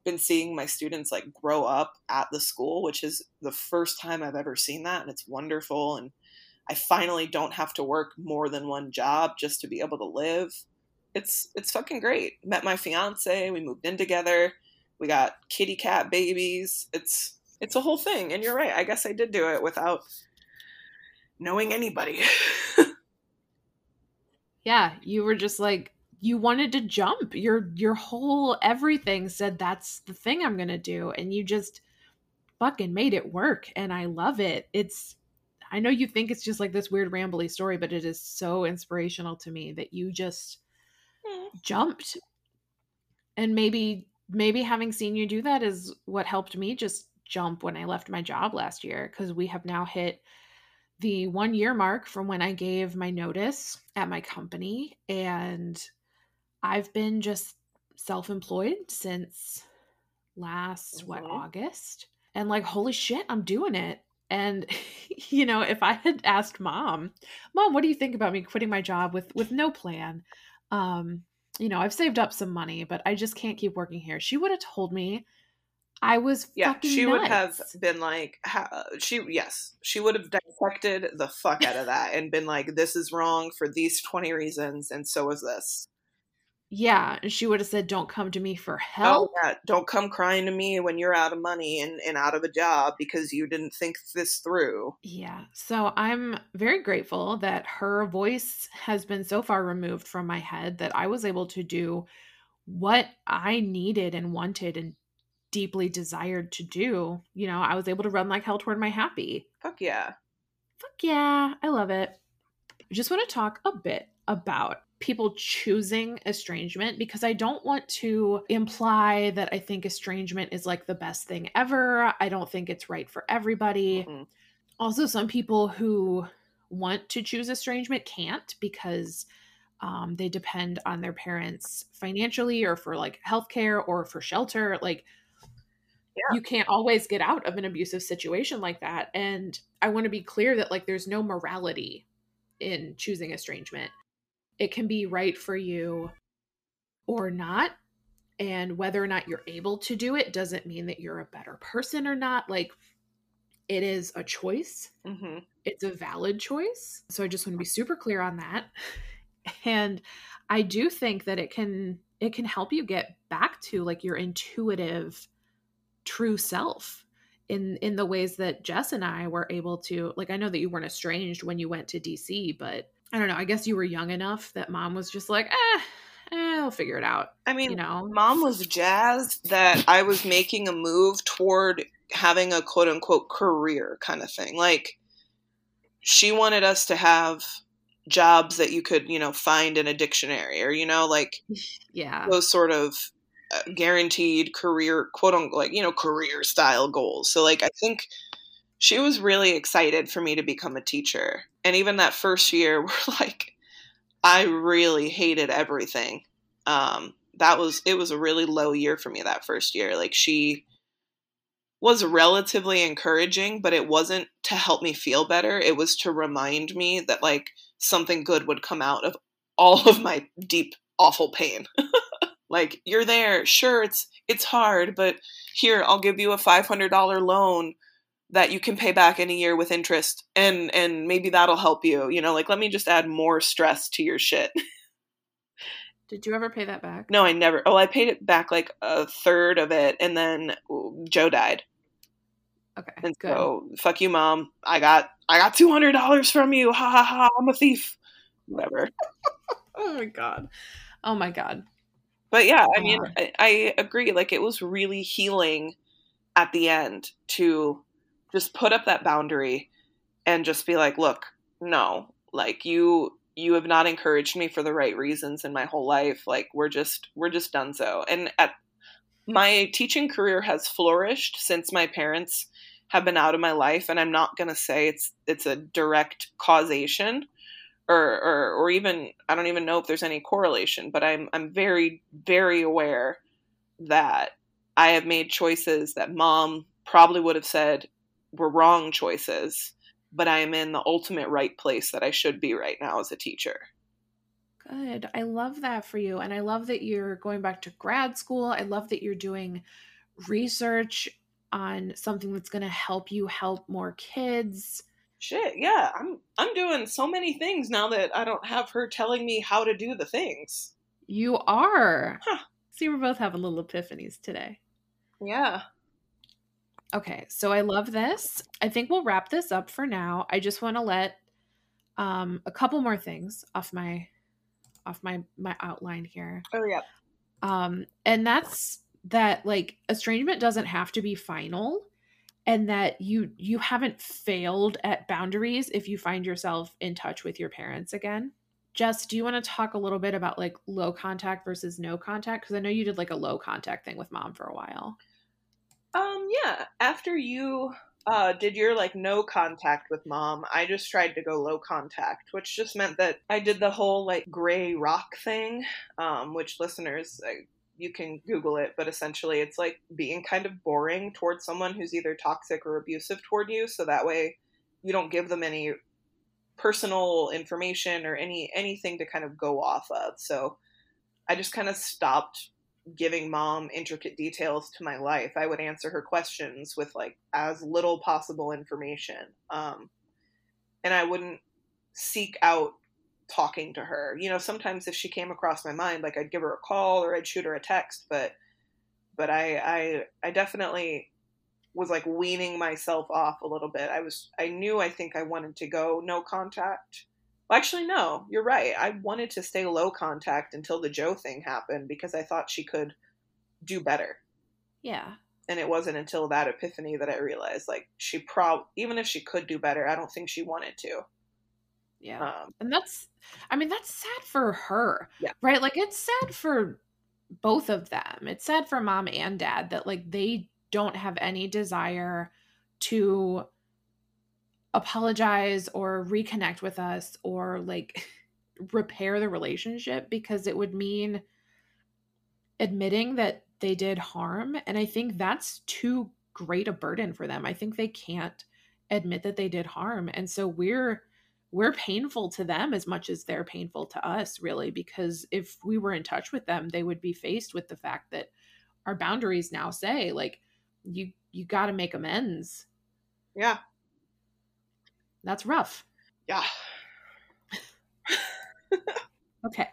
been seeing my students like grow up at the school, which is the first time I've ever seen that, and it's wonderful. And I finally don't have to work more than one job just to be able to live. It's it's fucking great. Met my fiance, we moved in together. We got kitty cat babies. It's it's a whole thing. And you're right. I guess I did do it without knowing anybody. yeah, you were just like you wanted to jump. Your your whole everything said that's the thing I'm going to do and you just fucking made it work and I love it. It's I know you think it's just like this weird rambly story, but it is so inspirational to me that you just mm. jumped. And maybe maybe having seen you do that is what helped me just jump when I left my job last year because we have now hit the 1 year mark from when I gave my notice at my company and I've been just self-employed since last mm-hmm. what August and like holy shit i'm doing it. And you know if i had asked mom mom what do you think about me quitting my job with with no plan? Um you know i've saved up some money but i just can't keep working here. She would have told me i was yeah she nuts. would have been like uh, she yes she would have dissected the fuck out of that and been like this is wrong for these 20 reasons and so is this yeah, and she would have said, "Don't come to me for oh, help." Oh, yeah. Don't come crying to me when you're out of money and, and out of a job because you didn't think this through. Yeah. So I'm very grateful that her voice has been so far removed from my head that I was able to do what I needed and wanted and deeply desired to do. You know, I was able to run like hell toward my happy. Fuck yeah. Fuck yeah. I love it. I just want to talk a bit about people choosing estrangement because I don't want to imply that I think estrangement is like the best thing ever. I don't think it's right for everybody. Mm-hmm. Also, some people who want to choose estrangement can't because um, they depend on their parents financially or for like healthcare or for shelter. Like, yeah. you can't always get out of an abusive situation like that. And I want to be clear that like there's no morality in choosing estrangement it can be right for you or not. And whether or not you're able to do it doesn't mean that you're a better person or not. Like, it is a choice, mm-hmm. it's a valid choice. So, I just want to be super clear on that. And I do think that it can it can help you get back to like your intuitive true self in in the ways that Jess and I were able to like I know that you weren't estranged when you went to DC but I don't know. I guess you were young enough that mom was just like, eh, eh I'll figure it out. I mean, you know, mom was jazzed that I was making a move toward having a quote unquote career kind of thing. Like, she wanted us to have jobs that you could, you know, find in a dictionary or, you know, like, yeah, those sort of guaranteed career, quote unquote, like, you know, career style goals. So, like, I think she was really excited for me to become a teacher. And even that first year, we're like, I really hated everything. Um, that was it was a really low year for me that first year. Like she was relatively encouraging, but it wasn't to help me feel better. It was to remind me that like something good would come out of all of my deep awful pain. like you're there, sure it's it's hard, but here I'll give you a $500 loan that you can pay back in a year with interest and and maybe that'll help you you know like let me just add more stress to your shit. Did you ever pay that back? No i never. Oh i paid it back like a third of it and then joe died. Okay and good. so fuck you mom. I got i got $200 from you. Ha ha ha. I'm a thief. Whatever. Oh my god. Oh my god but yeah i mean I, I agree like it was really healing at the end to just put up that boundary and just be like look no like you you have not encouraged me for the right reasons in my whole life like we're just we're just done so. And at my teaching career has flourished since my parents have been out of my life and i'm not going to say it's it's a direct causation or, or or even i don't even know if there's any correlation but i'm i'm very very aware that i have made choices that mom probably would have said were wrong choices, but I am in the ultimate right place that I should be right now as a teacher. Good. I love that for you. And I love that you're going back to grad school. I love that you're doing research on something that's going to help you help more kids. Shit, yeah. I'm I'm doing so many things now that I don't have her telling me how to do the things. You are. Huh. See, we're both having little epiphanies today. Yeah. Okay, so I love this. I think we'll wrap this up for now. I just want to let um, a couple more things off my off my my outline here. Oh yeah. Um, and that's that like estrangement doesn't have to be final and that you you haven't failed at boundaries if you find yourself in touch with your parents again. Jess, do you want to talk a little bit about like low contact versus no contact? Because I know you did like a low contact thing with mom for a while. Um, yeah. After you uh, did your like no contact with mom, I just tried to go low contact, which just meant that I did the whole like gray rock thing, um, which listeners, you can Google it, but essentially it's like being kind of boring towards someone who's either toxic or abusive toward you. So that way you don't give them any personal information or any anything to kind of go off of. So I just kind of stopped giving mom intricate details to my life. I would answer her questions with like as little possible information. Um, and I wouldn't seek out talking to her. You know, sometimes if she came across my mind, like I'd give her a call or I'd shoot her a text, but but I I I definitely was like weaning myself off a little bit. I was I knew I think I wanted to go no contact well, actually, no, you're right. I wanted to stay low contact until the Joe thing happened because I thought she could do better. Yeah. And it wasn't until that epiphany that I realized, like, she prob even if she could do better, I don't think she wanted to. Yeah. Um, and that's, I mean, that's sad for her. Yeah. Right? Like, it's sad for both of them. It's sad for mom and dad that, like, they don't have any desire to apologize or reconnect with us or like repair the relationship because it would mean admitting that they did harm and i think that's too great a burden for them i think they can't admit that they did harm and so we're we're painful to them as much as they're painful to us really because if we were in touch with them they would be faced with the fact that our boundaries now say like you you got to make amends yeah that's rough. Yeah. okay.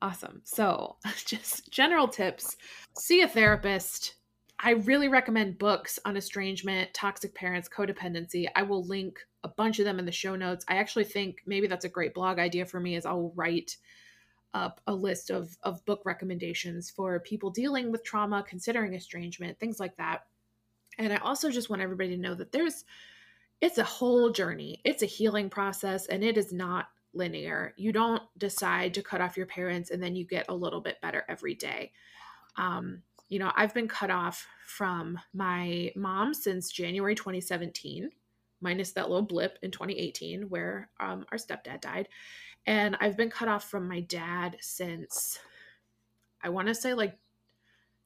Awesome. So, just general tips see a therapist. I really recommend books on estrangement, toxic parents, codependency. I will link a bunch of them in the show notes. I actually think maybe that's a great blog idea for me is I'll write up a list of of book recommendations for people dealing with trauma, considering estrangement, things like that. And I also just want everybody to know that there's it's a whole journey. It's a healing process and it is not linear. You don't decide to cut off your parents and then you get a little bit better every day. Um, you know, I've been cut off from my mom since January 2017, minus that little blip in 2018 where um, our stepdad died. And I've been cut off from my dad since I want to say like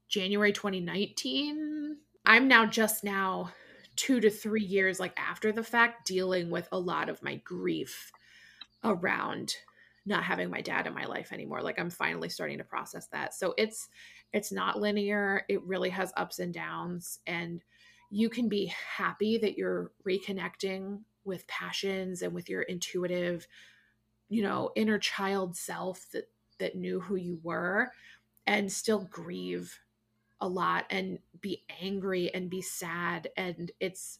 January 2019. I'm now just now two to three years like after the fact dealing with a lot of my grief around not having my dad in my life anymore like i'm finally starting to process that. So it's it's not linear it really has ups and downs and you can be happy that you're reconnecting with passions and with your intuitive you know inner child self that that knew who you were and still grieve a lot and be angry and be sad and it's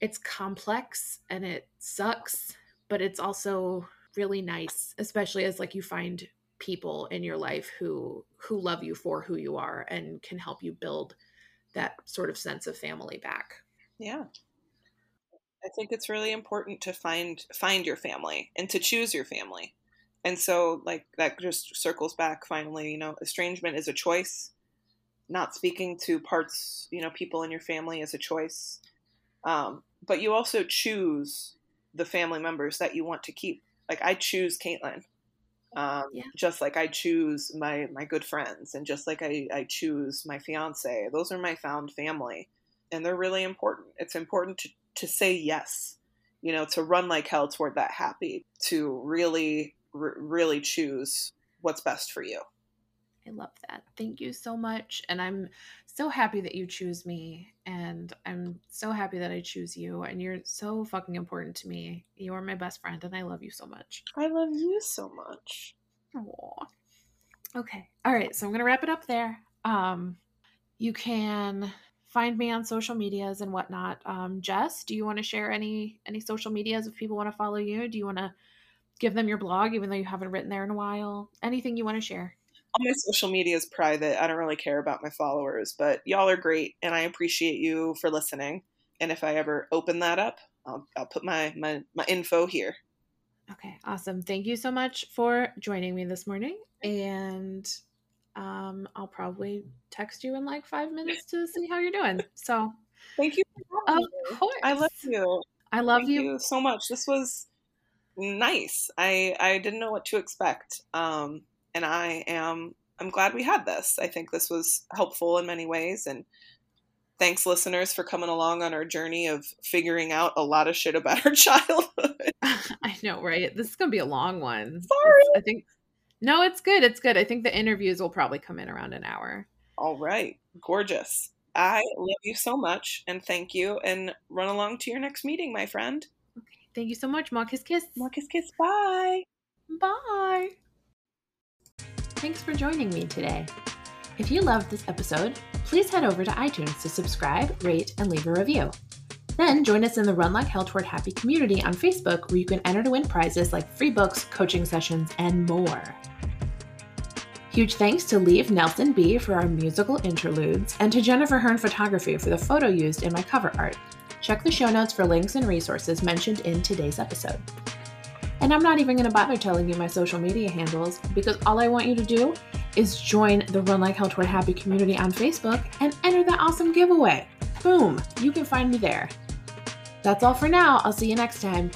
it's complex and it sucks but it's also really nice especially as like you find people in your life who who love you for who you are and can help you build that sort of sense of family back yeah i think it's really important to find find your family and to choose your family and so like that just circles back finally you know estrangement is a choice not speaking to parts, you know, people in your family is a choice. Um, but you also choose the family members that you want to keep. Like I choose Caitlin, um, yeah. just like I choose my my good friends, and just like I, I choose my fiance. Those are my found family, and they're really important. It's important to to say yes, you know, to run like hell toward that happy, to really r- really choose what's best for you. I love that. Thank you so much. And I'm so happy that you choose me. And I'm so happy that I choose you. And you're so fucking important to me. You are my best friend, and I love you so much. I love you so much. Aww. Okay. All right. So I'm going to wrap it up there. Um, you can find me on social medias and whatnot. Um, Jess, do you want to share any any social medias if people want to follow you? Do you want to give them your blog, even though you haven't written there in a while? Anything you want to share? All my social media is private. I don't really care about my followers, but y'all are great, and I appreciate you for listening. And if I ever open that up, I'll, I'll put my, my my info here. Okay, awesome. Thank you so much for joining me this morning, and um, I'll probably text you in like five minutes to see how you're doing. So, thank you. Of course, I love you. I love thank you. you so much. This was nice. I I didn't know what to expect. Um, and I am I'm glad we had this. I think this was helpful in many ways and thanks listeners for coming along on our journey of figuring out a lot of shit about our childhood. I know, right? This is going to be a long one. Sorry. I think No, it's good. It's good. I think the interviews will probably come in around an hour. All right. Gorgeous. I love you so much and thank you and run along to your next meeting, my friend. Okay. Thank you so much. Mwah kiss kiss kiss. Bye. Bye. Thanks for joining me today. If you loved this episode, please head over to iTunes to subscribe, rate, and leave a review. Then join us in the Run Like Hell Toward Happy community on Facebook where you can enter to win prizes like free books, coaching sessions, and more. Huge thanks to Leave Nelson B for our musical interludes and to Jennifer Hearn Photography for the photo used in my cover art. Check the show notes for links and resources mentioned in today's episode. And I'm not even going to bother telling you my social media handles because all I want you to do is join the Run Like Hell Toward Happy community on Facebook and enter that awesome giveaway. Boom! You can find me there. That's all for now. I'll see you next time.